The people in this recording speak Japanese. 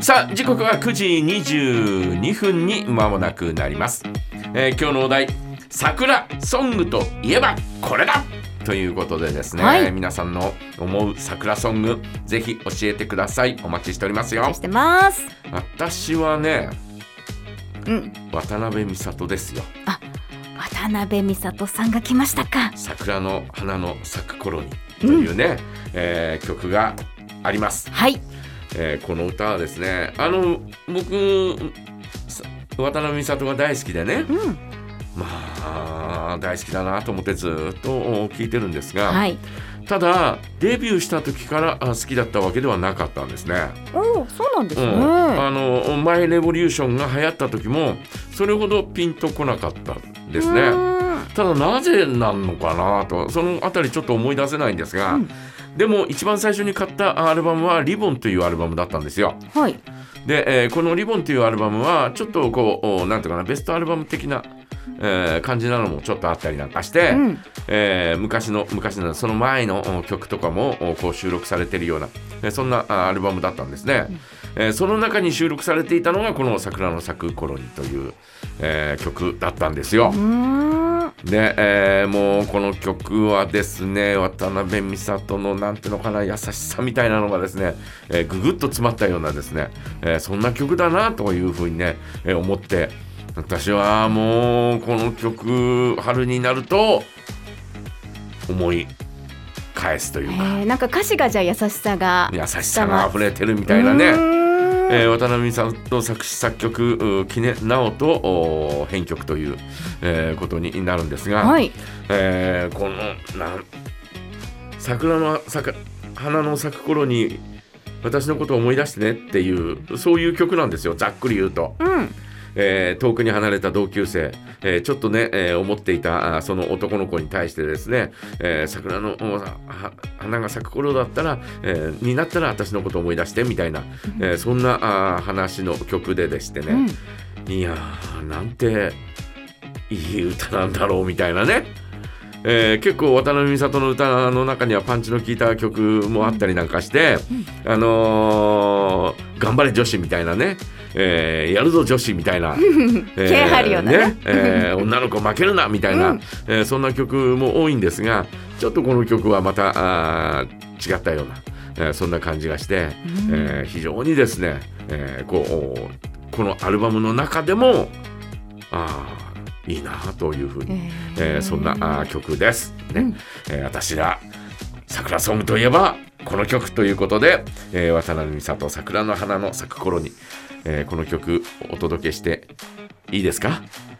さあ時刻は9時22分に間もなくなります、えー今日のお題桜ソングといえばこれだ。ということでですね、はい。皆さんの思う桜ソングぜひ教えてください。お待ちしておりますよ。してます。私はねうん。渡辺美里ですよ。渡辺美里さんが来ましたか。桜の花の咲く頃にというね、えー曲があります。はいえーこの歌はですねあの僕さ渡辺美里が大好きでねうん。まあ大好きだなと思ってずっと聴いてるんですが、はい。ただデビューした時からあ好きだったわけではなかったんですね。おおそうなんですね、うん、あのマイ・レボリューションが流行った時もそれほどピンとこなかったんですね。うん。ただなぜなんのかなとそのあたりちょっと思い出せないんですが、うんでも一番最初に買ったアルバムは「リボン」というアルバムだったんですよ。はい。で、えーこの「リボン」というアルバムはちょっとこうおなんていうかなベストアルバム的な、えー感じなのもちょっとあったりなんかして、うん。えー昔の昔のその前のお曲とかもおこう収録されてるような、えーそんなあアルバムだったんですね、えーその中に収録されていたのがこの「桜の咲く頃に」という、えー曲だったんですよう。ーんで、えーもうこの曲はですね渡辺美里のなんていうのかな優しさみたいなのがですね、えーぐぐっと詰まったようなですね、えーそんな曲だなというふうにね、えー思って私はもうこの曲春になると思い返すというか、えーなんか歌詞がじゃあ優しさが優しさが溢れてるみたいなね。えー渡辺美里作詞作曲う木根直人お編曲という、えーことになるんですが、はい。えーこのなん桜の咲く花の咲く頃に私のことを思い出してねっていうそういう曲なんですよ。ざっくり言うと、うんえー遠くに離れた同級生、えーちょっとね、えー思っていたあその男の子に対してですね、えー桜の花が咲く頃だったら、えーになったら私のことを思い出してみたいな、えーそんなあ話の曲ででしてね、うん。いやーなんていい歌なんだろうみたいなね、えー結構渡辺美里の歌の中にはパンチの効いた曲もあったりなんかして、あのー頑張れ女子みたいなね、えーやるぞ女子みたいな、えーね。えー女の子負けるなみたいな、うん。えーそんな曲も多いんですがちょっとこの曲はまたあー違ったような、えーそんな感じがして、えー非常にですね、えーこうこのアルバムの中でもあーいいなというふうに、えー。そんな曲です、ね。うん。えー私ら桜ソングといえばこの曲ということで、えー渡辺美里桜の花の咲く頃に、えーこの曲お届けしていいですか？